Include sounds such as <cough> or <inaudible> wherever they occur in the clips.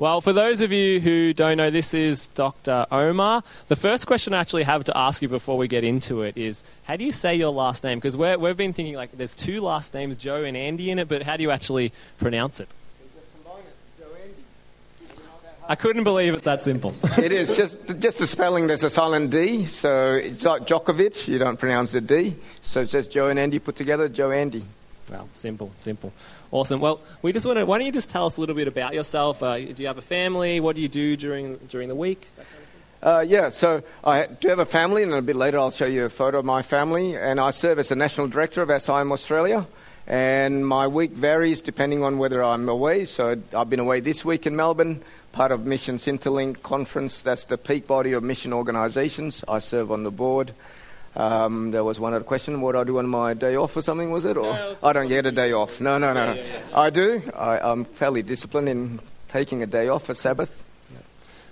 Well, for those of you who don't know, this is Dr. Omar. The first question I actually have to ask you before we get into it is how do you say your last name? Because we've been thinking like there's two last names, Joe and Andy, in it, but how do you actually pronounce it? I couldn't believe it's that simple. <laughs> it is just just the spelling. There's a silent D, so it's like Djokovic. You don't pronounce the D, so it's just Joe and Andy put together. Joe Andy. Well, simple, simple. Awesome. Well, we just want to. Why don't you just tell us a little bit about yourself? Uh, do you have a family? What do you do during during the week? Uh, yeah, so I do have a family, and a bit later I'll show you a photo of my family. And I serve as the national director of SIM Australia. And my week varies depending on whether I'm away. So I've been away this week in Melbourne, part of Missions Interlink Conference. That's the peak body of mission organisations. I serve on the board. Um, there was one other question: What do I do on my day off or something? Was it? Or no, I don't get a day off. No, no, no. Yeah, yeah, yeah. I do. I, I'm fairly disciplined in taking a day off for Sabbath.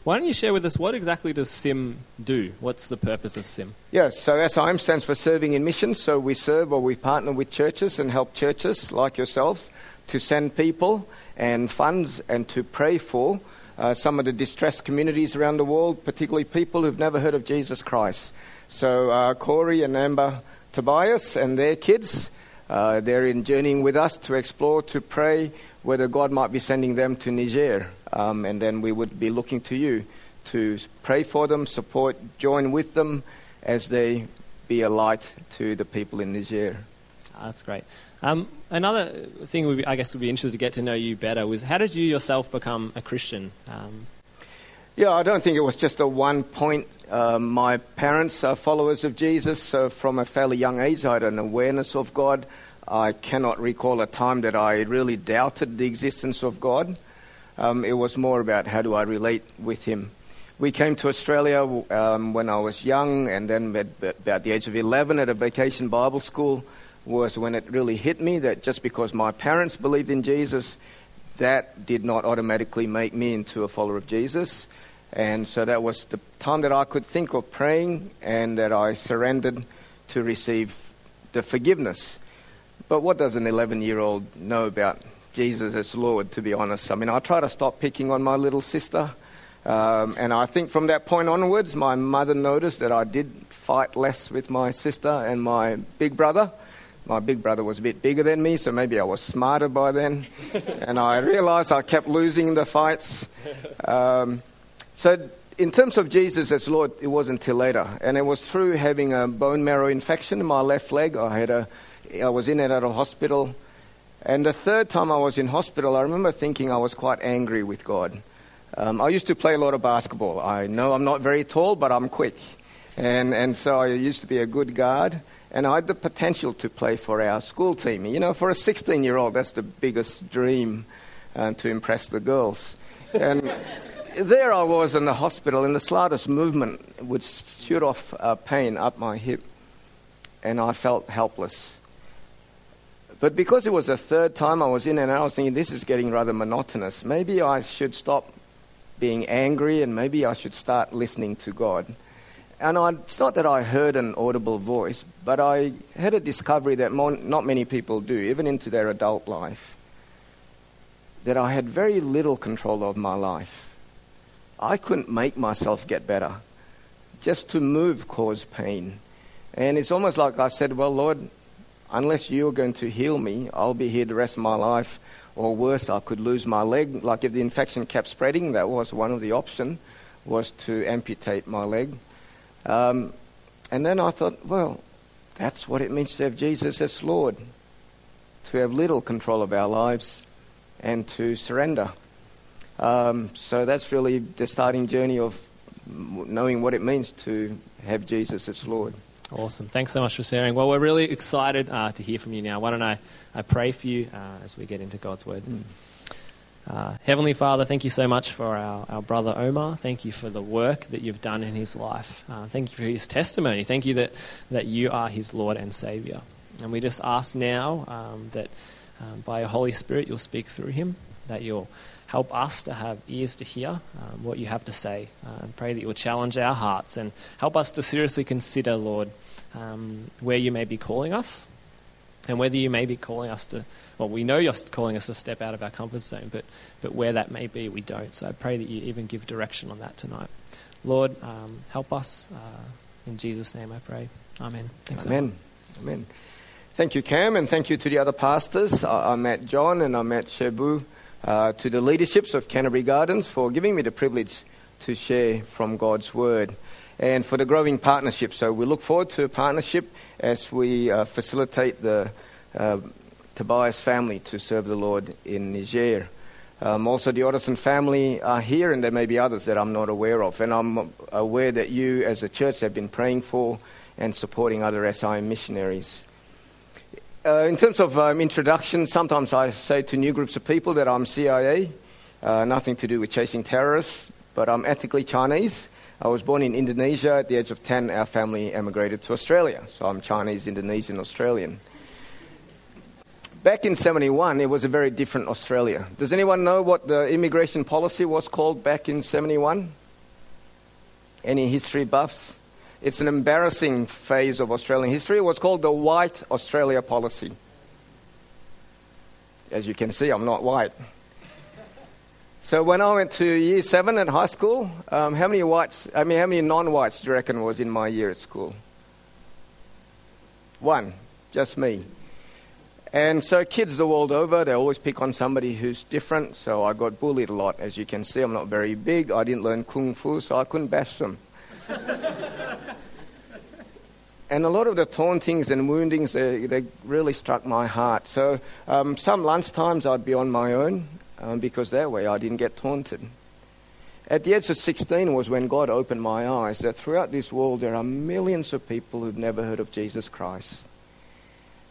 Why don't you share with us what exactly does SIM do? What's the purpose of SIM? Yes, so SIM stands for Serving in Mission. So we serve or we partner with churches and help churches like yourselves to send people and funds and to pray for uh, some of the distressed communities around the world, particularly people who've never heard of Jesus Christ. So uh, Corey and Amber Tobias and their kids, uh, they're in journeying with us to explore, to pray whether God might be sending them to Niger. Um, and then we would be looking to you to pray for them, support, join with them as they be a light to the people in Niger. Ah, that's great. Um, another thing we, I guess would be interested to get to know you better was how did you yourself become a Christian? Um, yeah, I don't think it was just a one point. Um, my parents are followers of Jesus, so from a fairly young age, I had an awareness of God. I cannot recall a time that I really doubted the existence of God. Um, it was more about how do I relate with Him. We came to Australia um, when I was young, and then at about the age of 11 at a vacation Bible school was when it really hit me that just because my parents believed in Jesus, that did not automatically make me into a follower of Jesus. And so that was the time that I could think of praying and that I surrendered to receive the forgiveness. But what does an 11 year old know about Jesus as Lord, to be honest? I mean, I try to stop picking on my little sister. Um, and I think from that point onwards, my mother noticed that I did fight less with my sister and my big brother. My big brother was a bit bigger than me, so maybe I was smarter by then. <laughs> and I realized I kept losing the fights. Um, so, in terms of Jesus as Lord, it wasn't until later. And it was through having a bone marrow infection in my left leg. I, had a, I was in and out of hospital. And the third time I was in hospital, I remember thinking I was quite angry with God. Um, I used to play a lot of basketball. I know I'm not very tall, but I'm quick. And, and so I used to be a good guard. And I had the potential to play for our school team. You know, for a 16 year old, that's the biggest dream uh, to impress the girls. And <laughs> there I was in the hospital, and the slightest movement would shoot off uh, pain up my hip, and I felt helpless. But because it was the third time I was in and I was thinking, this is getting rather monotonous. Maybe I should stop being angry, and maybe I should start listening to God. And I, it's not that I heard an audible voice, but I had a discovery that more, not many people do, even into their adult life, that I had very little control of my life. I couldn't make myself get better. Just to move caused pain. And it's almost like I said, Well, Lord, unless you're going to heal me, I'll be here the rest of my life. Or worse, I could lose my leg. Like if the infection kept spreading, that was one of the options, was to amputate my leg. Um, and then I thought, well, that's what it means to have Jesus as Lord, to have little control of our lives and to surrender. Um, so that's really the starting journey of knowing what it means to have Jesus as Lord. Awesome. Thanks so much for sharing. Well, we're really excited uh, to hear from you now. Why don't I, I pray for you uh, as we get into God's Word? Mm. Uh, Heavenly Father, thank you so much for our, our brother Omar. Thank you for the work that you've done in his life. Uh, thank you for his testimony. Thank you that, that you are his Lord and Savior. And we just ask now um, that um, by your Holy Spirit you'll speak through him, that you'll help us to have ears to hear um, what you have to say. Uh, and pray that you'll challenge our hearts and help us to seriously consider, Lord, um, where you may be calling us. And whether you may be calling us to, well, we know you're calling us to step out of our comfort zone, but, but where that may be, we don't. So I pray that you even give direction on that tonight. Lord, um, help us. Uh, in Jesus' name I pray. Amen. Thanks, Amen. Amen. Thank you, Cam, and thank you to the other pastors. I, I met John and I met Shebu, uh, to the leaderships of Canterbury Gardens for giving me the privilege to share from God's Word and for the growing partnership. So we look forward to a partnership as we uh, facilitate the uh, Tobias family to serve the Lord in Niger. Um, also, the Otterson family are here, and there may be others that I'm not aware of. And I'm aware that you, as a church, have been praying for and supporting other SIM missionaries. Uh, in terms of um, introduction, sometimes I say to new groups of people that I'm CIA, uh, nothing to do with chasing terrorists, but I'm ethnically Chinese. I was born in Indonesia. At the age of 10, our family emigrated to Australia. So I'm Chinese, Indonesian, Australian. Back in 71, it was a very different Australia. Does anyone know what the immigration policy was called back in 71? Any history buffs? It's an embarrassing phase of Australian history. It was called the White Australia Policy. As you can see, I'm not white. So when I went to year seven at high school, um, how many whites? I mean, how many non-whites do you reckon was in my year at school? One, just me. And so kids the world over, they always pick on somebody who's different. So I got bullied a lot. As you can see, I'm not very big. I didn't learn kung fu, so I couldn't bash them. <laughs> and a lot of the tauntings and woundings, they, they really struck my heart. So um, some lunchtimes I'd be on my own um, because that way I didn't get taunted. At the age of 16 was when God opened my eyes that throughout this world there are millions of people who've never heard of Jesus Christ.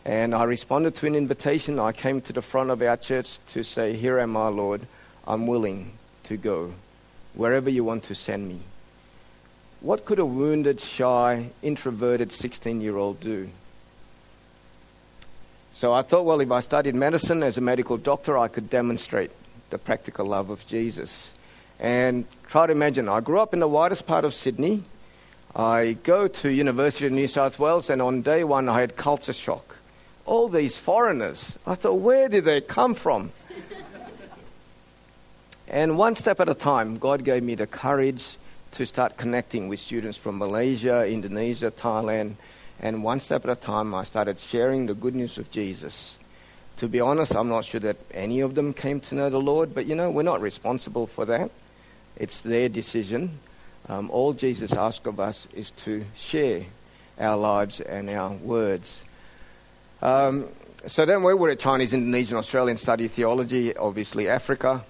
And I responded to an invitation. I came to the front of our church to say, Here am I, Lord. I'm willing to go wherever you want to send me. What could a wounded, shy, introverted 16 year old do? So I thought, well, if I studied medicine as a medical doctor, I could demonstrate the practical love of Jesus. And try to imagine, I grew up in the widest part of Sydney. I go to University of New South Wales, and on day one, I had culture shock. All these foreigners. I thought, where did they come from? <laughs> and one step at a time, God gave me the courage to start connecting with students from Malaysia, Indonesia, Thailand, and one step at a time, I started sharing the good news of Jesus. To be honest, I'm not sure that any of them came to know the Lord, but you know, we're not responsible for that. It's their decision. Um, all Jesus asks of us is to share our lives and our words. Um, so then we were at Chinese, Indonesian, Australian study theology, obviously Africa.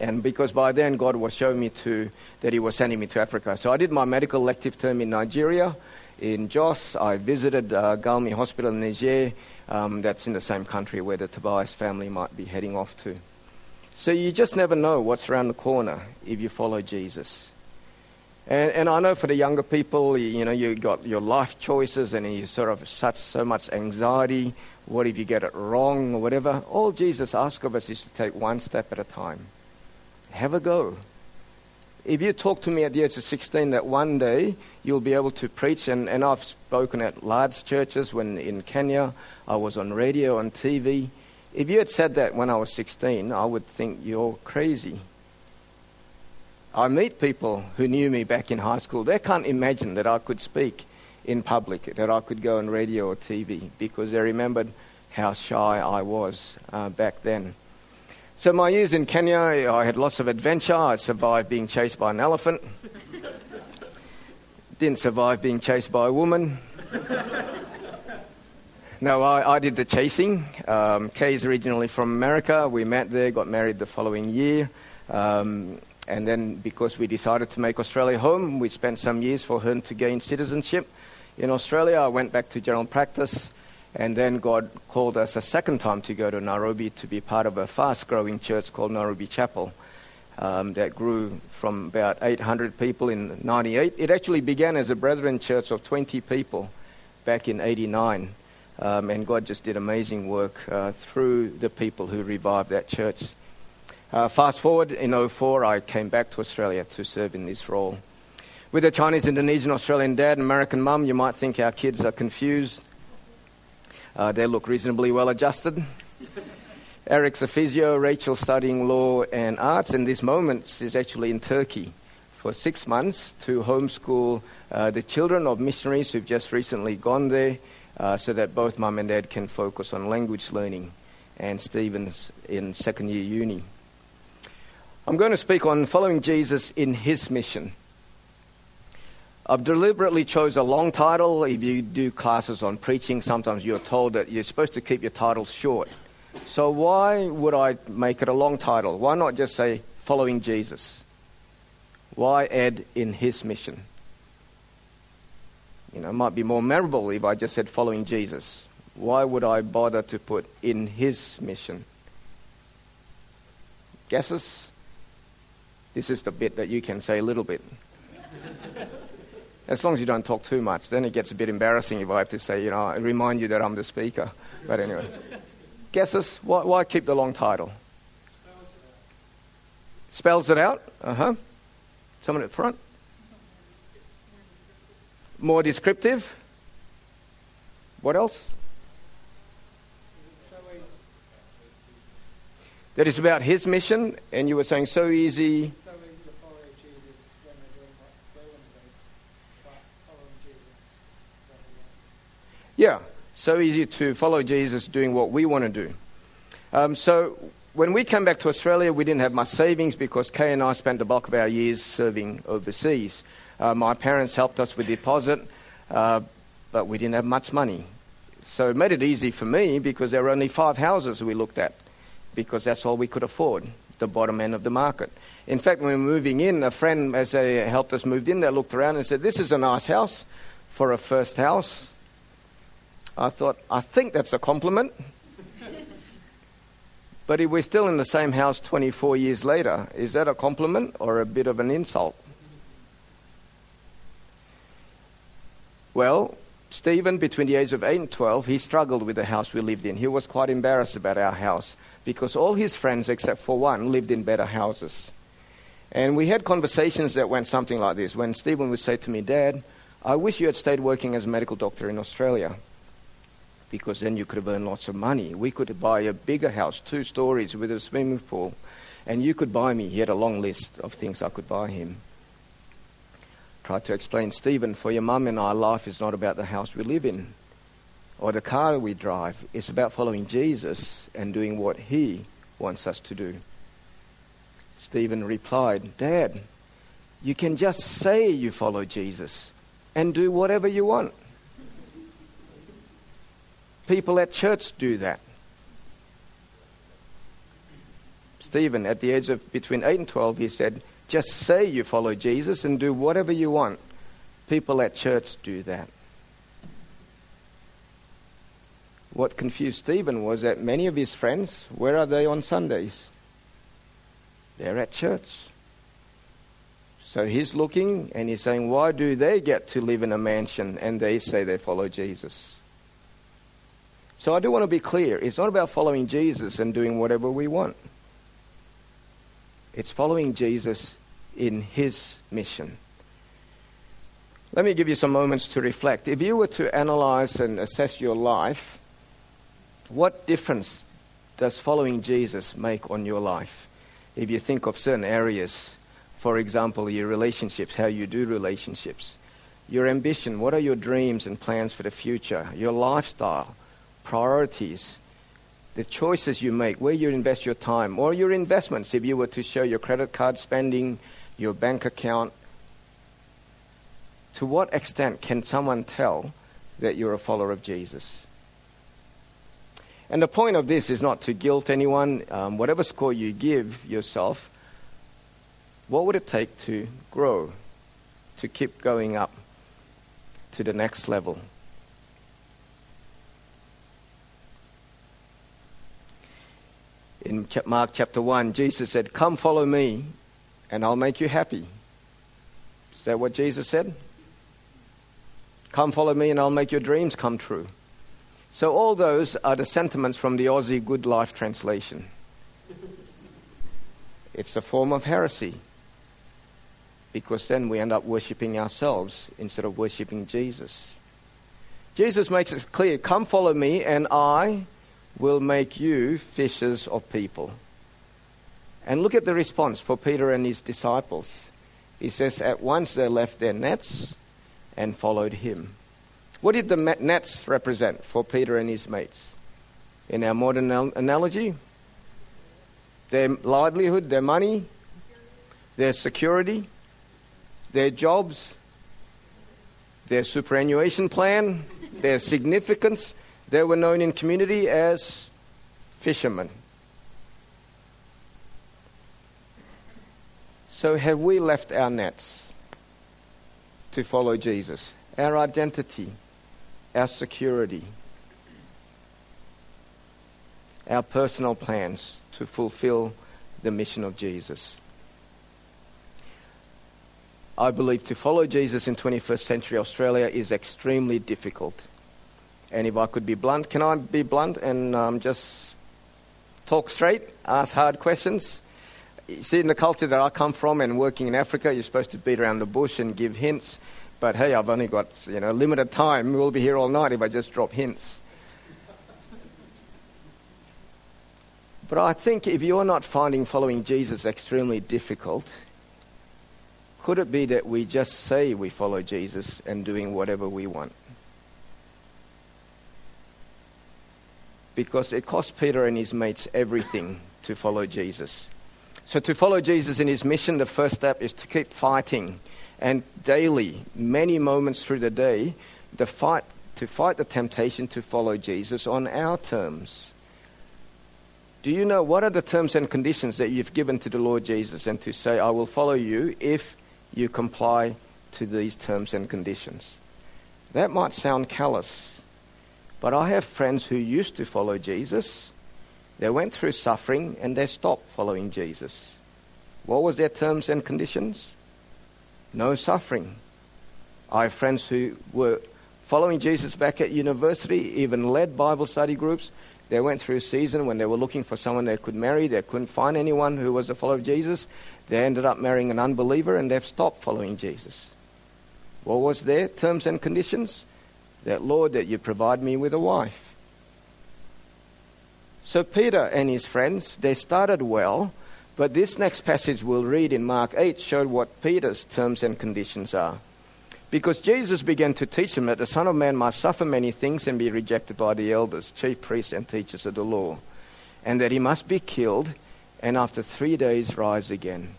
And because by then God was showing me to, that He was sending me to Africa. So I did my medical elective term in Nigeria in Jos. I visited uh, Galmi Hospital in Niger. Um, that's in the same country where the Tobias family might be heading off to. So you just never know what's around the corner if you follow Jesus. And, and I know for the younger people, you know, you got your life choices and you sort of such so much anxiety. What if you get it wrong or whatever? All Jesus asks of us is to take one step at a time. Have a go if you talk to me at the age of 16 that one day you'll be able to preach, and, and I've spoken at large churches when in Kenya, I was on radio and TV. If you had said that when I was 16, I would think you're crazy. I meet people who knew me back in high school. They can't imagine that I could speak in public, that I could go on radio or TV, because they remembered how shy I was uh, back then. So, my years in Kenya, I had lots of adventure. I survived being chased by an elephant. Didn't survive being chased by a woman. no, I, I, did the chasing. Um, Kay is originally from America. We met there, got married the following year. Um, and then, because we decided to make Australia home, we spent some years for her to gain citizenship. In Australia, I went back to general practice. And then God called us a second time to go to Nairobi to be part of a fast growing church called Nairobi Chapel um, that grew from about 800 people in 98. It actually began as a brethren church of 20 people back in 89. Um, and God just did amazing work uh, through the people who revived that church. Uh, fast forward in 04, I came back to Australia to serve in this role. With a Chinese, Indonesian, Australian dad and American mum, you might think our kids are confused. Uh, they look reasonably well adjusted. Eric's a physio, Rachel studying law and arts, and this moment is actually in Turkey for six months to homeschool uh, the children of missionaries who've just recently gone there uh, so that both mum and dad can focus on language learning. And Stephen's in second year uni. I'm going to speak on following Jesus in his mission. I've deliberately chose a long title. If you do classes on preaching, sometimes you're told that you're supposed to keep your titles short. So why would I make it a long title? Why not just say following Jesus? Why add in his mission? You know, it might be more memorable if I just said following Jesus. Why would I bother to put in his mission? Guesses? This is the bit that you can say a little bit. As long as you don't talk too much, then it gets a bit embarrassing if I have to say, you know, I remind you that I'm the speaker. But anyway. <laughs> Guesses? Why, why keep the long title? Spells it out? Uh huh. Someone at front? More descriptive? What else? That is about his mission, and you were saying so easy. Yeah, so easy to follow Jesus doing what we want to do. Um, so when we came back to Australia, we didn't have much savings because Kay and I spent the bulk of our years serving overseas. Uh, my parents helped us with deposit, uh, but we didn't have much money. So it made it easy for me because there were only five houses we looked at because that's all we could afford, the bottom end of the market. In fact, when we were moving in, a friend, as they helped us move in, they looked around and said, This is a nice house for a first house. I thought, I think that's a compliment. but if we're still in the same house 24 years later, is that a compliment or a bit of an insult? Well, Stephen, between the age of 8 and 12, he struggled with the house we lived in. He was quite embarrassed about our house because all his friends, except for one, lived in better houses. And we had conversations that went something like this. When Stephen would say to me, Dad, I wish you had stayed working as a medical doctor in Australia because then you could have earned lots of money. We could buy a bigger house, two stories with a swimming pool, and you could buy me. He had a long list of things I could buy him. Tried to explain, Stephen, for your mum and I, life is not about the house we live in or the car we drive. It's about following Jesus and doing what he wants us to do. Stephen replied, Dad, you can just say you follow Jesus and do whatever you want. People at church do that. Stephen, at the age of between 8 and 12, he said, Just say you follow Jesus and do whatever you want. People at church do that. What confused Stephen was that many of his friends, where are they on Sundays? They're at church. So he's looking and he's saying, Why do they get to live in a mansion and they say they follow Jesus? So I do want to be clear. It's not about following Jesus and doing whatever we want. It's following Jesus in his mission. Let me give you some moments to reflect. If you were to analyze and assess your life, what difference does following Jesus make on your life? If you think of certain areas, for example, your relationships, how you do relationships, your ambition, what are your dreams and plans for the future, your lifestyle, priorities, the choices you make, where you invest your time, or your investments. If you were to show your credit card spending, your bank account, to what extent can someone tell that you're a follower of Jesus? And the point of this is not to guilt anyone. Um, whatever score you give yourself, what would it take to grow, to keep going up to the next level? In Mark chapter 1, Jesus said, Come follow me, and I'll make you happy. Is that what Jesus said? Come follow me, and I'll make your dreams come true. So, all those are the sentiments from the Aussie Good Life translation. It's a form of heresy because then we end up worshipping ourselves instead of worshipping Jesus. Jesus makes it clear come follow me, and I will make you fishers of people. And look at the response for Peter and his disciples. He says, At once they left their nets and followed him. What did the nets represent for Peter and his mates? In our modern analogy, their livelihood, their money, their security, their jobs, their superannuation plan, their significance. They were known in community as fishermen. So, have we left our nets to follow Jesus? Our identity, our security, our personal plans to fulfill the mission of Jesus. I believe to follow Jesus in 21st century Australia is extremely difficult. And if I could be blunt, can I be blunt and um, just talk straight, ask hard questions? You see, in the culture that I come from and working in Africa, you're supposed to beat around the bush and give hints. But hey, I've only got you know limited time. We'll be here all night if I just drop hints. But I think if you're not finding following Jesus extremely difficult, could it be that we just say we follow Jesus and doing whatever we want? Because it cost Peter and his mates everything to follow Jesus. So, to follow Jesus in his mission, the first step is to keep fighting. And daily, many moments through the day, the fight, to fight the temptation to follow Jesus on our terms. Do you know what are the terms and conditions that you've given to the Lord Jesus and to say, I will follow you if you comply to these terms and conditions. That might sound callous, but I have friends who used to follow Jesus. They went through suffering and they stopped following Jesus. What was their terms and conditions? No suffering. I have friends who were following Jesus back at university, even led Bible study groups. They went through a season when they were looking for someone they could marry. They couldn't find anyone who was a follower of Jesus. They ended up marrying an unbeliever and they've stopped following Jesus. What was their terms and conditions? That, Lord, that you provide me with a wife. So Peter and his friends, they started well, but this next passage we'll read in Mark 8 showed what Peter's terms and conditions are. Because Jesus began to teach them that the Son of Man must suffer many things and be rejected by the elders, chief priests, and teachers of the law, and that he must be killed and after three days rise again.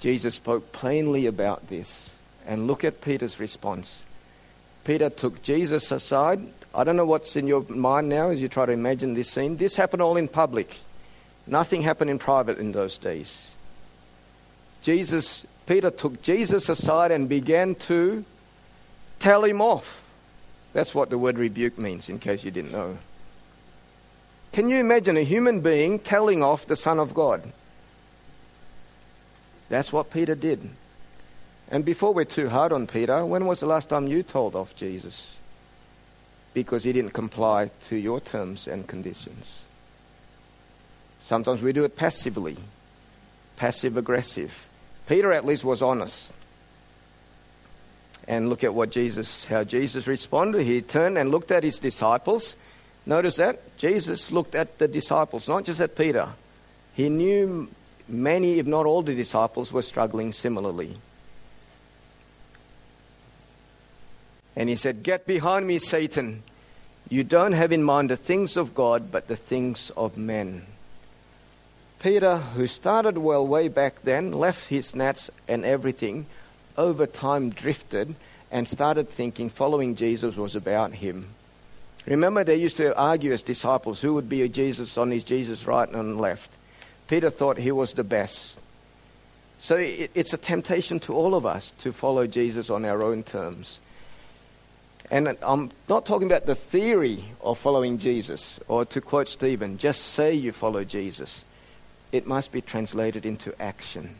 Jesus spoke plainly about this. And look at Peter's response. Peter took Jesus aside. I don't know what's in your mind now as you try to imagine this scene. This happened all in public. Nothing happened in private in those days. Jesus, Peter took Jesus aside and began to tell him off. That's what the word rebuke means, in case you didn't know. Can you imagine a human being telling off the Son of God? That's what Peter did. And before we're too hard on Peter, when was the last time you told off Jesus? Because he didn't comply to your terms and conditions. Sometimes we do it passively, passive aggressive. Peter at least was honest. And look at what Jesus, how Jesus responded. He turned and looked at his disciples. Notice that? Jesus looked at the disciples, not just at Peter. He knew many, if not all, the disciples were struggling similarly. And he said, Get behind me, Satan. You don't have in mind the things of God, but the things of men. Peter, who started well way back then, left his nets and everything, over time drifted and started thinking following Jesus was about him. Remember, they used to argue as disciples who would be a Jesus on his Jesus right and left. Peter thought he was the best. So it's a temptation to all of us to follow Jesus on our own terms. And I'm not talking about the theory of following Jesus, or to quote Stephen, just say you follow Jesus. It must be translated into action.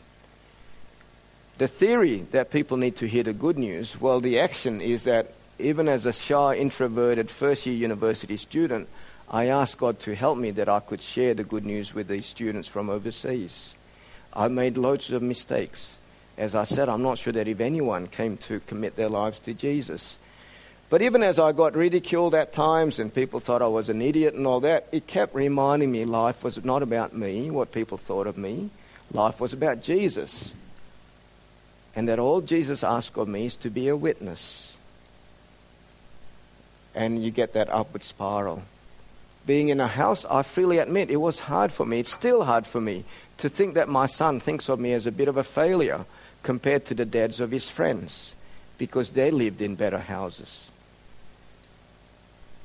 The theory that people need to hear the good news, well, the action is that even as a shy, introverted first year university student, I asked God to help me that I could share the good news with these students from overseas. I made loads of mistakes. As I said, I'm not sure that if anyone came to commit their lives to Jesus. But even as I got ridiculed at times and people thought I was an idiot and all that, it kept reminding me life was not about me, what people thought of me. Life was about Jesus. And that all Jesus asked of me is to be a witness. And you get that upward spiral. Being in a house, I freely admit it was hard for me. It's still hard for me to think that my son thinks of me as a bit of a failure compared to the dads of his friends because they lived in better houses.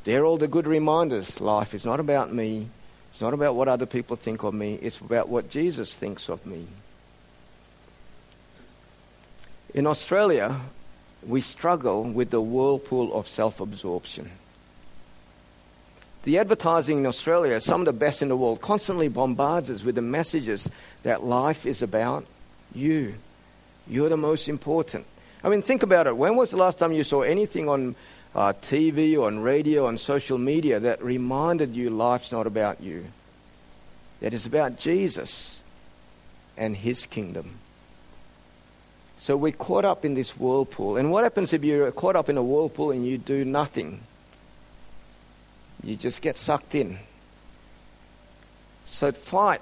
They're all the good reminders. Life is not about me. It's not about what other people think of me. It's about what Jesus thinks of me. In Australia, we struggle with the whirlpool of self absorption. The advertising in Australia, some of the best in the world, constantly bombards us with the messages that life is about you. You're the most important. I mean, think about it. When was the last time you saw anything on uh, TV or on radio, on social media that reminded you life's not about you? That it's about Jesus and His kingdom. So we're caught up in this whirlpool. And what happens if you're caught up in a whirlpool and you do nothing? You just get sucked in. So fight,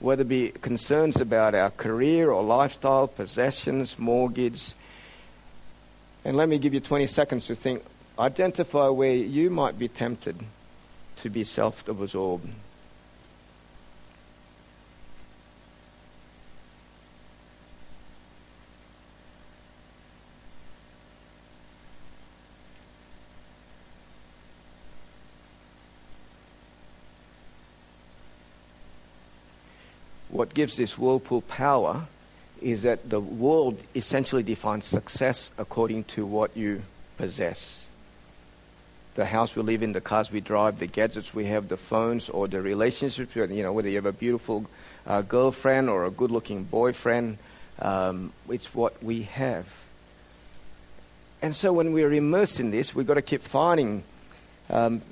whether it be concerns about our career or lifestyle, possessions, mortgage. And let me give you 20 seconds to think. Identify where you might be tempted to be self absorbed. what gives this whirlpool power is that the world essentially defines success according to what you possess. The house we live in, the cars we drive, the gadgets we have, the phones, or the relationships, you know, whether you have a beautiful uh, girlfriend or a good looking boyfriend, um, it's what we have. And so when we're immersed in this, we've got to keep fighting um,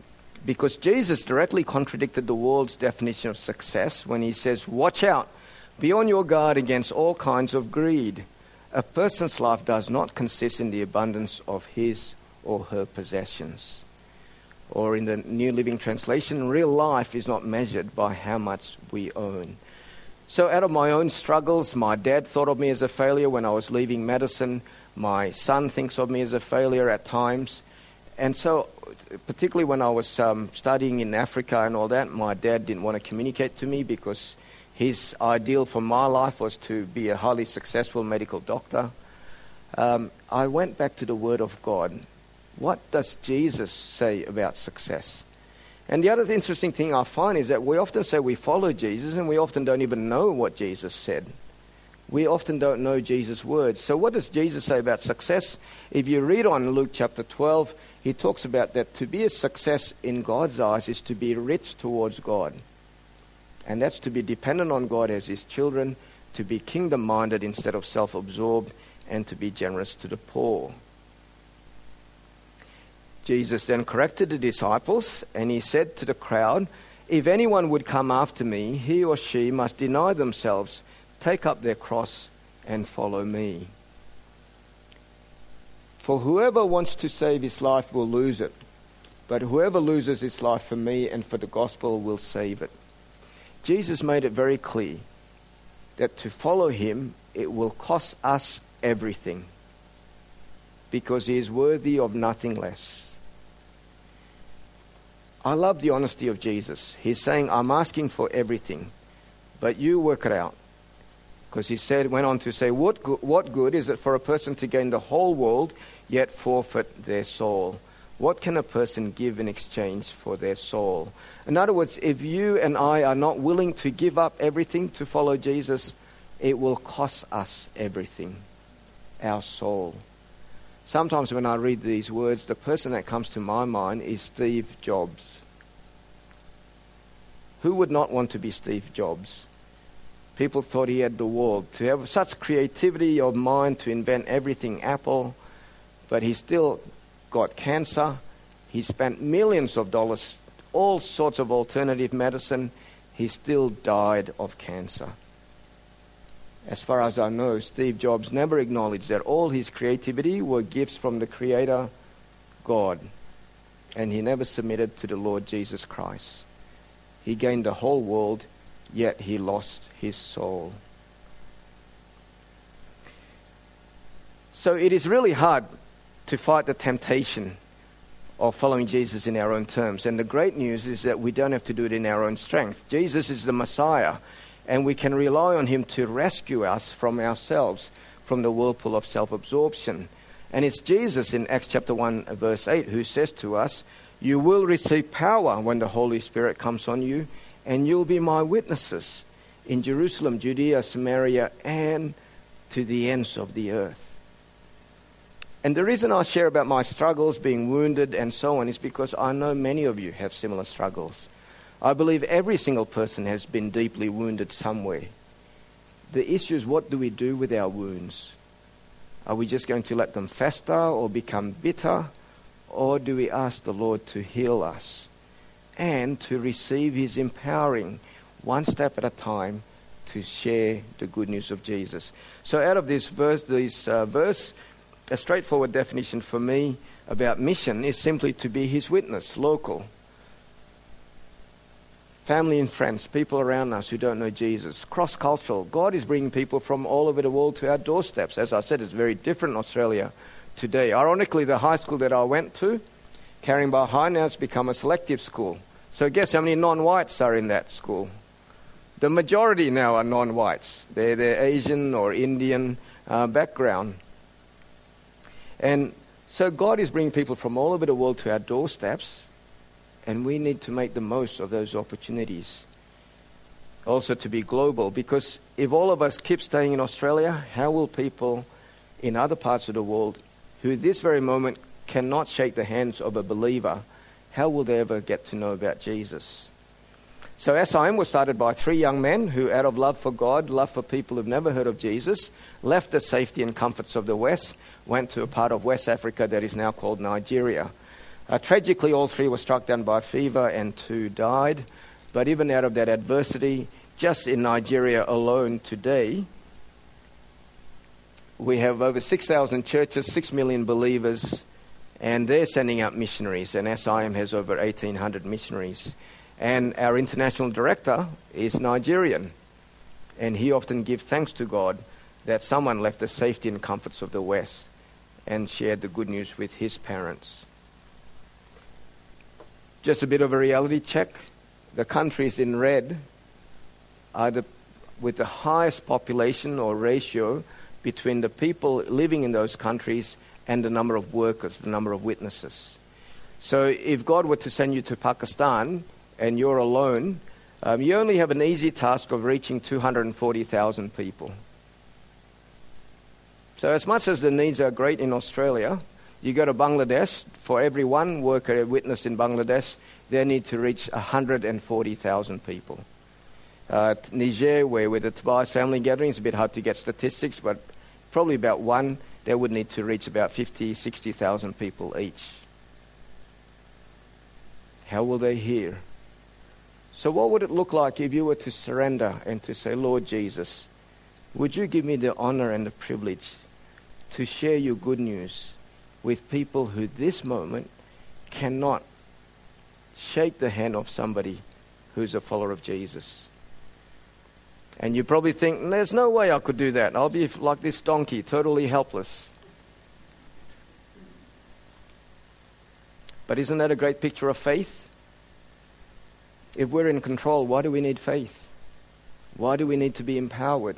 because Jesus directly contradicted the world's definition of success when he says, Watch out, be on your guard against all kinds of greed. A person's life does not consist in the abundance of his or her possessions. Or in the New Living Translation, real life is not measured by how much we own. So, out of my own struggles, my dad thought of me as a failure when I was leaving medicine. My son thinks of me as a failure at times. And so particularly when I was um, studying in Africa and all that, my dad didn't want to communicate to me because his ideal for my life was to be a highly successful medical doctor. Um, I went back to the Word of God. What does Jesus say about success? And the other interesting thing I find is that we often say we follow Jesus and we often don't even know what Jesus said. We often don't know Jesus' words. So, what does Jesus say about success? If you read on Luke chapter 12, he talks about that to be a success in God's eyes is to be rich towards God. And that's to be dependent on God as his children, to be kingdom minded instead of self absorbed, and to be generous to the poor. Jesus then corrected the disciples and he said to the crowd, If anyone would come after me, he or she must deny themselves, take up their cross, and follow me. For whoever wants to save his life will lose it, but whoever loses his life for me and for the gospel will save it. Jesus made it very clear that to follow him, it will cost us everything because he is worthy of nothing less. I love the honesty of Jesus. He's saying, I'm asking for everything, but you work it out. Because he said, went on to say, what, go- what good is it for a person to gain the whole world yet forfeit their soul. What can a person give in exchange for their soul? In other words, if you and I are not willing to give up everything to follow Jesus, it will cost us everything our soul. Sometimes when I read these words, the person that comes to my mind is Steve Jobs. Who would not want to be Steve Jobs? People thought he had the world. To have such creativity of mind to invent everything Apple, but he still got cancer. He spent millions of dollars, all sorts of alternative medicine. He still died of cancer. As far as I know, Steve Jobs never acknowledged that all his creativity were gifts from the Creator, God, and he never submitted to the Lord Jesus Christ. He gained the whole world, yet he lost his soul. So it is really hard to fight the temptation of following Jesus in our own terms. And the great news is that we don't have to do it in our own strength. Jesus is the Messiah, and we can rely on him to rescue us from ourselves, from the whirlpool of self absorption. And it's Jesus in Acts chapter 1, verse 8, who says to us, You will receive power when the Holy Spirit comes on you, and you'll be my witnesses in Jerusalem, Judea, Samaria, and to the ends of the earth. And the reason I share about my struggles, being wounded, and so on, is because I know many of you have similar struggles. I believe every single person has been deeply wounded somewhere. The issue is what do we do with our wounds? Are we just going to let them fester or become bitter? Or do we ask the Lord to heal us and to receive His empowering one step at a time to share the good news of Jesus? So, out of this verse, this uh, verse, a straightforward definition for me about mission is simply to be his witness, local. Family and friends, people around us who don't know Jesus, cross cultural. God is bringing people from all over the world to our doorsteps. As I said, it's very different in Australia today. Ironically, the high school that I went to, Caringbah High, now has become a selective school. So, guess how many non whites are in that school? The majority now are non whites. They're, they're Asian or Indian uh, background. And so God is bringing people from all over the world to our doorsteps, and we need to make the most of those opportunities. Also, to be global, because if all of us keep staying in Australia, how will people in other parts of the world who at this very moment cannot shake the hands of a believer, how will they ever get to know about Jesus? So SIM was started by three young men who, out of love for God, love for people who've never heard of Jesus, left the safety and comforts of the West, went to a part of West Africa that is now called Nigeria. Uh, tragically, all three were struck down by fever and two died. But even out of that adversity, just in Nigeria alone today, we have over 6,000 churches, 6 million believers, and they're sending out missionaries. And SIM has over 1,800 missionaries. And our international director is Nigerian. And he often gives thanks to God that someone left the safety and comforts of the West and shared the good news with his parents. Just a bit of a reality check. The countries in red are the, with the highest population or ratio between the people living in those countries and the number of workers, the number of witnesses. So if God were to send you to Pakistan, and you're alone, um, you only have an easy task of reaching 240,000 people. So, as much as the needs are great in Australia, you go to Bangladesh, for every one worker witness in Bangladesh, they need to reach 140,000 people. Uh, Niger, where with the Tobias family gathering, it's a bit hard to get statistics, but probably about one, they would need to reach about 50, 60,000 people each. How will they hear? So, what would it look like if you were to surrender and to say, Lord Jesus, would you give me the honor and the privilege to share your good news with people who this moment cannot shake the hand of somebody who's a follower of Jesus? And you probably think, there's no way I could do that. I'll be like this donkey, totally helpless. But isn't that a great picture of faith? If we're in control, why do we need faith? Why do we need to be empowered?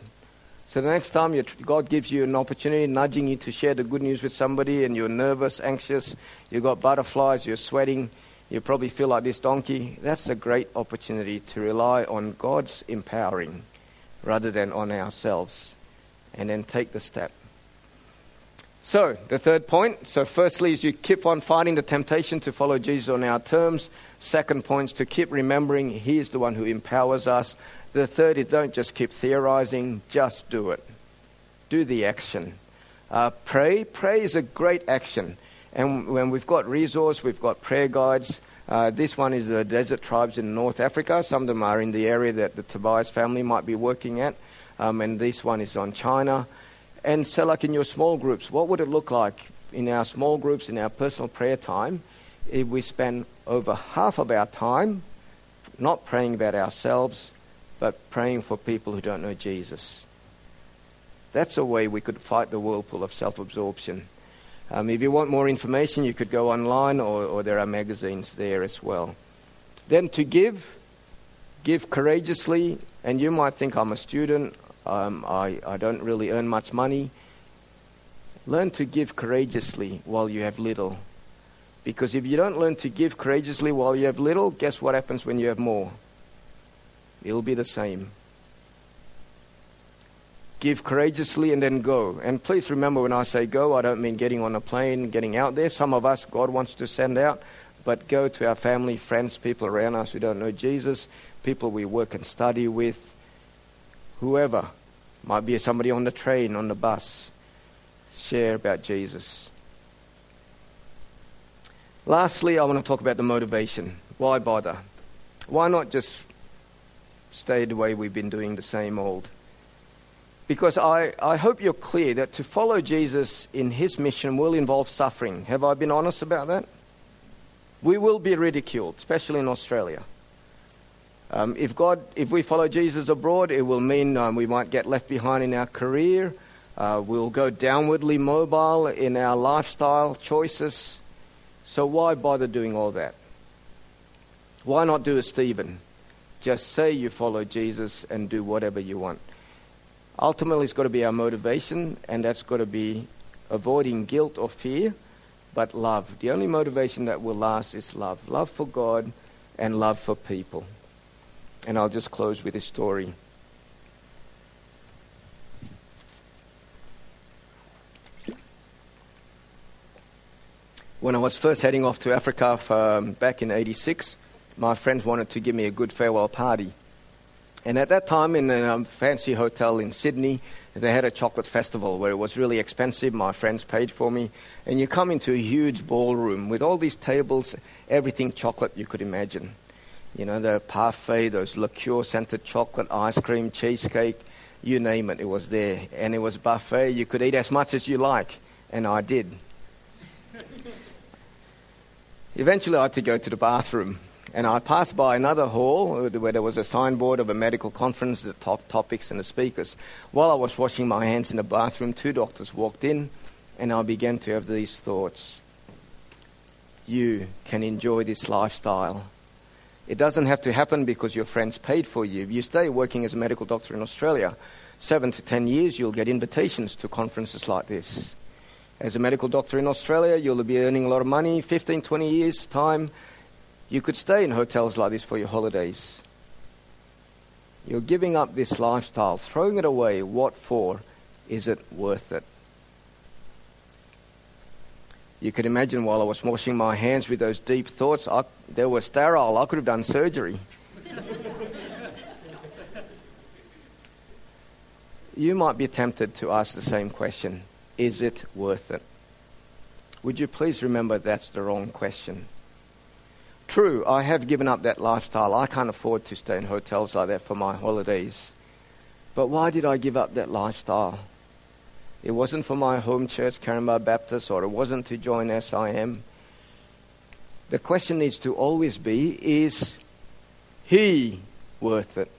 So the next time God gives you an opportunity, nudging you to share the good news with somebody, and you're nervous, anxious, you've got butterflies, you're sweating, you probably feel like this donkey, that's a great opportunity to rely on God's empowering rather than on ourselves. And then take the step. So, the third point. So, firstly, is you keep on fighting the temptation to follow Jesus on our terms. Second point is to keep remembering He is the one who empowers us. The third is don't just keep theorizing, just do it. Do the action. Uh, pray. Pray is a great action. And when we've got resource, we've got prayer guides. Uh, this one is the desert tribes in North Africa. Some of them are in the area that the Tobias family might be working at. Um, and this one is on China. And so, like in your small groups, what would it look like in our small groups, in our personal prayer time, if we spend over half of our time not praying about ourselves, but praying for people who don't know Jesus. That's a way we could fight the whirlpool of self absorption. Um, if you want more information, you could go online, or, or there are magazines there as well. Then to give, give courageously. And you might think I'm a student, um, I, I don't really earn much money. Learn to give courageously while you have little. Because if you don't learn to give courageously while you have little, guess what happens when you have more? It'll be the same. Give courageously and then go. And please remember when I say go, I don't mean getting on a plane, getting out there. Some of us, God wants to send out, but go to our family, friends, people around us who don't know Jesus, people we work and study with, whoever. Might be somebody on the train, on the bus. Share about Jesus. Lastly, I want to talk about the motivation. Why bother? Why not just stay the way we've been doing the same old? Because I, I hope you're clear that to follow Jesus in his mission will involve suffering. Have I been honest about that? We will be ridiculed, especially in Australia. Um, if God, if we follow Jesus abroad, it will mean um, we might get left behind in our career. Uh, we'll go downwardly mobile in our lifestyle choices. So why bother doing all that? Why not do as Stephen? Just say you follow Jesus and do whatever you want. Ultimately, it's got to be our motivation, and that's got to be avoiding guilt or fear, but love. The only motivation that will last is love love for God and love for people. And I'll just close with a story. When I was first heading off to Africa for, um, back in 86, my friends wanted to give me a good farewell party. And at that time, in a fancy hotel in Sydney, they had a chocolate festival where it was really expensive. My friends paid for me. And you come into a huge ballroom with all these tables, everything chocolate you could imagine. You know, the parfait, those liqueur scented chocolate, ice cream, cheesecake, you name it, it was there. And it was buffet. You could eat as much as you like. And I did. <laughs> Eventually, I had to go to the bathroom. And I passed by another hall where there was a signboard of a medical conference, the top topics and the speakers. While I was washing my hands in the bathroom, two doctors walked in, and I began to have these thoughts. You can enjoy this lifestyle. It doesn't have to happen because your friends paid for you. If you stay working as a medical doctor in Australia, seven to ten years, you'll get invitations to conferences like this. As a medical doctor in Australia, you'll be earning a lot of money, 15, 20 years' time you could stay in hotels like this for your holidays. You're giving up this lifestyle, throwing it away. What for? Is it worth it? You could imagine while I was washing my hands with those deep thoughts, I, they were sterile. I could have done surgery. <laughs> you might be tempted to ask the same question Is it worth it? Would you please remember that's the wrong question? True, I have given up that lifestyle. I can't afford to stay in hotels like that for my holidays. But why did I give up that lifestyle? It wasn't for my home church, Caringbah Baptist, or it wasn't to join SIM. The question needs to always be is he worth it?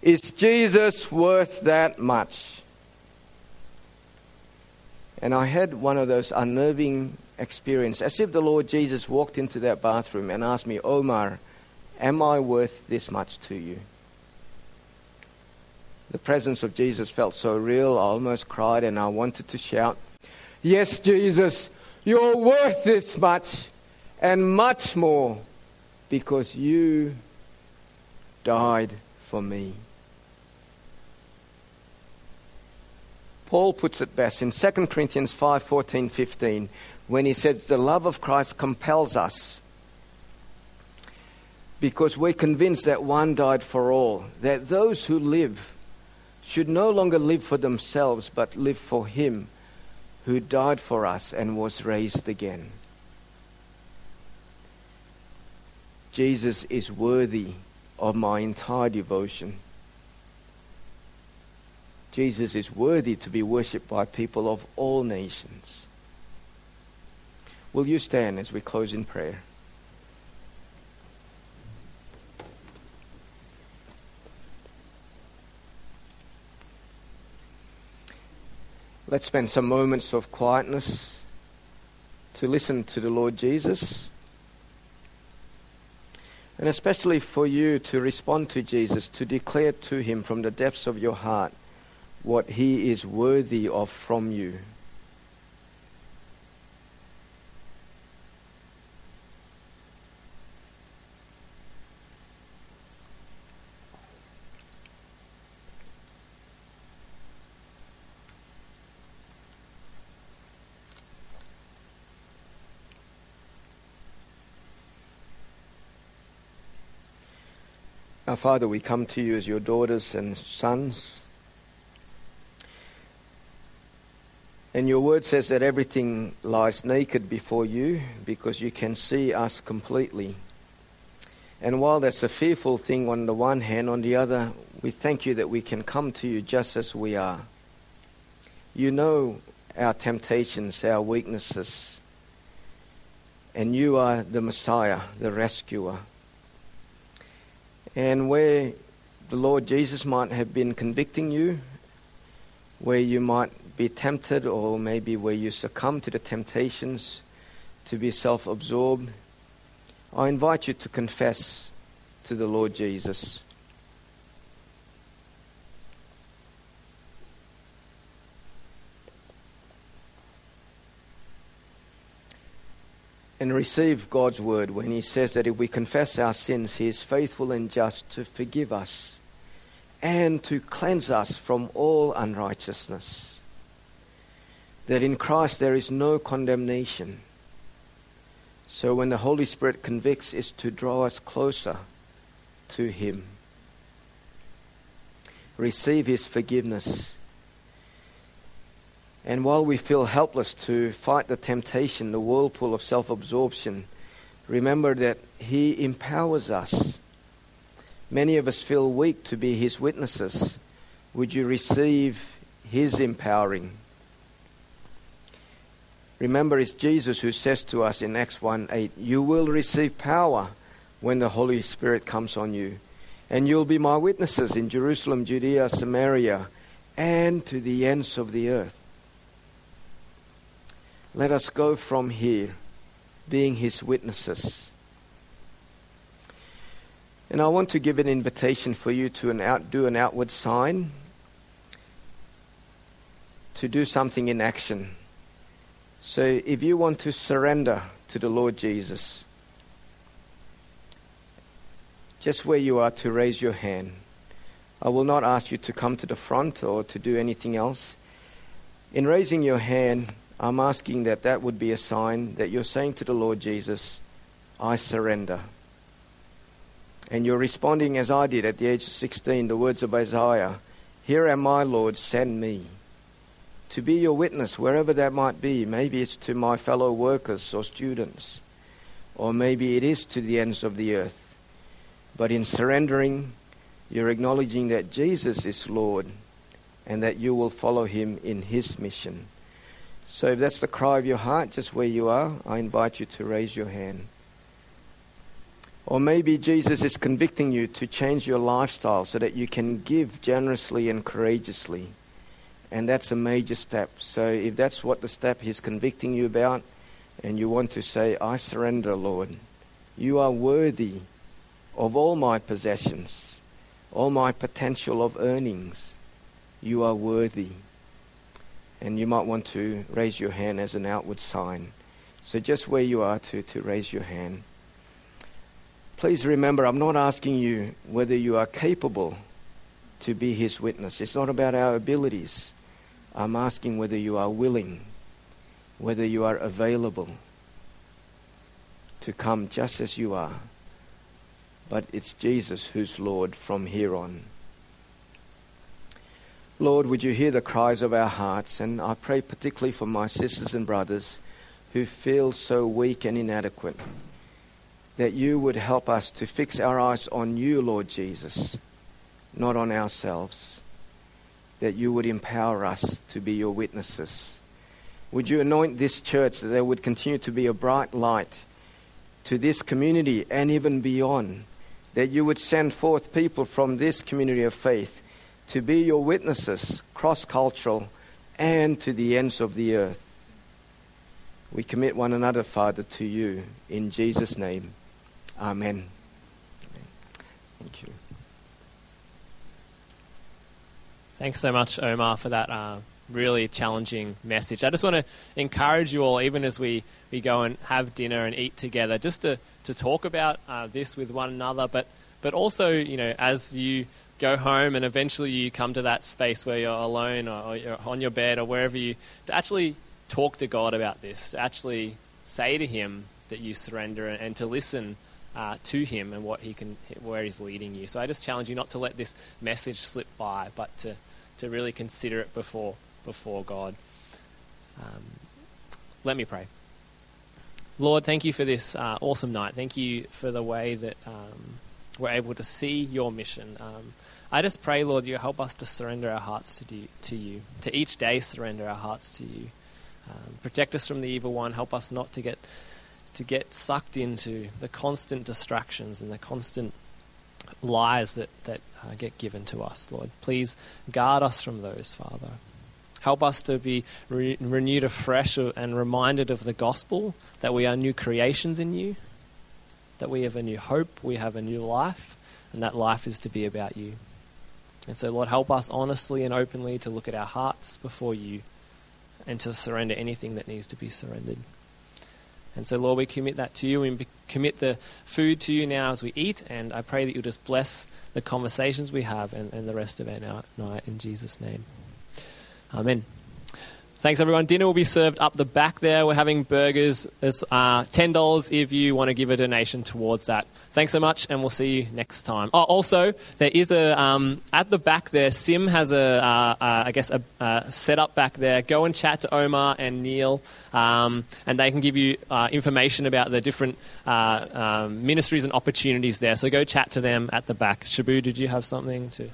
Is Jesus worth that much? And I had one of those unnerving experience, as if the Lord Jesus walked into that bathroom and asked me, Omar, am I worth this much to you? The presence of Jesus felt so real, I almost cried and I wanted to shout, Yes, Jesus, you're worth this much and much more because you died for me. Paul puts it best in 2 Corinthians 5 14, 15 when he says the love of Christ compels us because we're convinced that one died for all, that those who live should no longer live for themselves but live for him who died for us and was raised again. Jesus is worthy of my entire devotion. Jesus is worthy to be worshipped by people of all nations. Will you stand as we close in prayer? Let's spend some moments of quietness to listen to the Lord Jesus. And especially for you to respond to Jesus, to declare to him from the depths of your heart what he is worthy of from you. Our Father, we come to you as your daughters and sons. And your word says that everything lies naked before you because you can see us completely. And while that's a fearful thing on the one hand, on the other, we thank you that we can come to you just as we are. You know our temptations, our weaknesses. And you are the Messiah, the rescuer. And where the Lord Jesus might have been convicting you, where you might be tempted, or maybe where you succumb to the temptations to be self absorbed, I invite you to confess to the Lord Jesus. And receive God's word when He says that if we confess our sins, He is faithful and just to forgive us and to cleanse us from all unrighteousness. That in Christ there is no condemnation. So when the Holy Spirit convicts, is to draw us closer to Him. Receive His forgiveness and while we feel helpless to fight the temptation, the whirlpool of self absorption, remember that He empowers us. Many of us feel weak to be His witnesses. Would you receive His empowering? Remember, it's Jesus who says to us in Acts 1 8, You will receive power when the Holy Spirit comes on you. And you'll be my witnesses in Jerusalem, Judea, Samaria, and to the ends of the earth. Let us go from here being his witnesses. And I want to give an invitation for you to an out, do an outward sign, to do something in action. So if you want to surrender to the Lord Jesus, just where you are to raise your hand. I will not ask you to come to the front or to do anything else. In raising your hand, I'm asking that that would be a sign that you're saying to the Lord Jesus, I surrender. And you're responding as I did at the age of 16, the words of Isaiah Here am I, Lord, send me. To be your witness, wherever that might be. Maybe it's to my fellow workers or students, or maybe it is to the ends of the earth. But in surrendering, you're acknowledging that Jesus is Lord and that you will follow him in his mission. So if that's the cry of your heart, just where you are, I invite you to raise your hand. Or maybe Jesus is convicting you to change your lifestyle so that you can give generously and courageously. And that's a major step. So if that's what the step he's convicting you about, and you want to say, I surrender, Lord, you are worthy of all my possessions, all my potential of earnings. You are worthy and you might want to raise your hand as an outward sign. So, just where you are to, to raise your hand. Please remember, I'm not asking you whether you are capable to be His witness. It's not about our abilities. I'm asking whether you are willing, whether you are available to come just as you are. But it's Jesus who's Lord from here on. Lord, would you hear the cries of our hearts? And I pray particularly for my sisters and brothers who feel so weak and inadequate, that you would help us to fix our eyes on you, Lord Jesus, not on ourselves. That you would empower us to be your witnesses. Would you anoint this church that they would continue to be a bright light to this community and even beyond? That you would send forth people from this community of faith to be your witnesses, cross cultural, and to the ends of the earth. We commit one another, Father, to you. In Jesus' name, Amen. Thank you. Thanks so much, Omar, for that uh, really challenging message. I just want to encourage you all, even as we, we go and have dinner and eat together, just to, to talk about uh, this with one another, but, but also, you know, as you go home and eventually you come to that space where you're alone or, you're on your bed or wherever you, to actually talk to God about this, to actually say to Him that you surrender and, and to listen uh, to Him and what He can, where He's leading you. So I just challenge you not to let this message slip by, but to, to really consider it before before God. Um, let me pray. Lord, thank you for this uh, awesome night. Thank you for the way that um, we're able to see your mission. Um, I just pray, Lord, you help us to surrender our hearts to, do, to you, to each day surrender our hearts to you. Um, protect us from the evil one. Help us not to get to get sucked into the constant distractions and the constant lies that that uh, get given to us, Lord. Please guard us from those, Father. Help us to be re- renewed afresh and reminded of the gospel that we are new creations in you, that we have a new hope, we have a new life, and that life is to be about you. And so, Lord, help us honestly and openly to look at our hearts before you and to surrender anything that needs to be surrendered. And so, Lord, we commit that to you. We commit the food to you now as we eat. And I pray that you'll just bless the conversations we have and, and the rest of our night in Jesus' name. Amen. Thanks, everyone. Dinner will be served up the back there. We're having burgers. It's uh, $10 if you want to give a donation towards that. Thanks so much, and we'll see you next time. Oh, also, there is a, um, at the back there, Sim has a, uh, uh, I guess, a, a setup back there. Go and chat to Omar and Neil, um, and they can give you uh, information about the different uh, um, ministries and opportunities there. So go chat to them at the back. Shabu, did you have something to?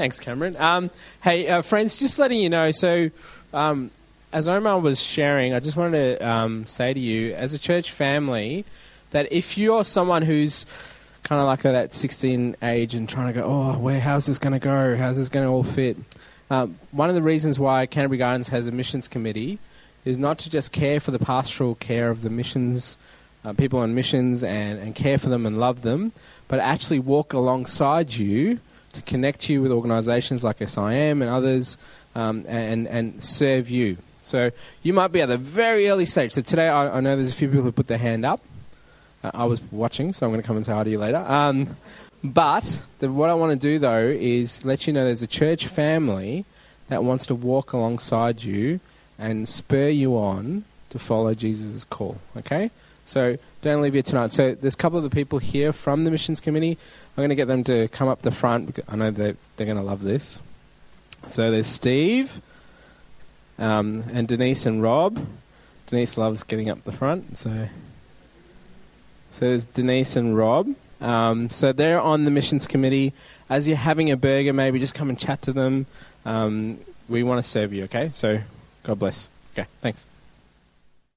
Thanks, Cameron. Um, hey, uh, friends, just letting you know. So, um, as Omar was sharing, I just wanted to um, say to you, as a church family, that if you're someone who's kind of like that 16 age and trying to go, oh, where, how's this going to go? How's this going to all fit? Um, one of the reasons why Canterbury Gardens has a missions committee is not to just care for the pastoral care of the missions, uh, people on missions, and, and care for them and love them, but actually walk alongside you to connect you with organisations like SIM and others um, and, and serve you. So you might be at a very early stage. So today I, I know there's a few people who put their hand up. Uh, I was watching, so I'm going to come and say hi to you later. Um, but the, what I want to do though is let you know there's a church family that wants to walk alongside you and spur you on to follow Jesus' call. Okay? So don't leave here tonight. So there's a couple of the people here from the missions committee. I'm going to get them to come up the front. I know they're, they're going to love this. So there's Steve um, and Denise and Rob. Denise loves getting up the front. So, so there's Denise and Rob. Um, so they're on the missions committee. As you're having a burger, maybe just come and chat to them. Um, we want to serve you, okay? So God bless. Okay, thanks.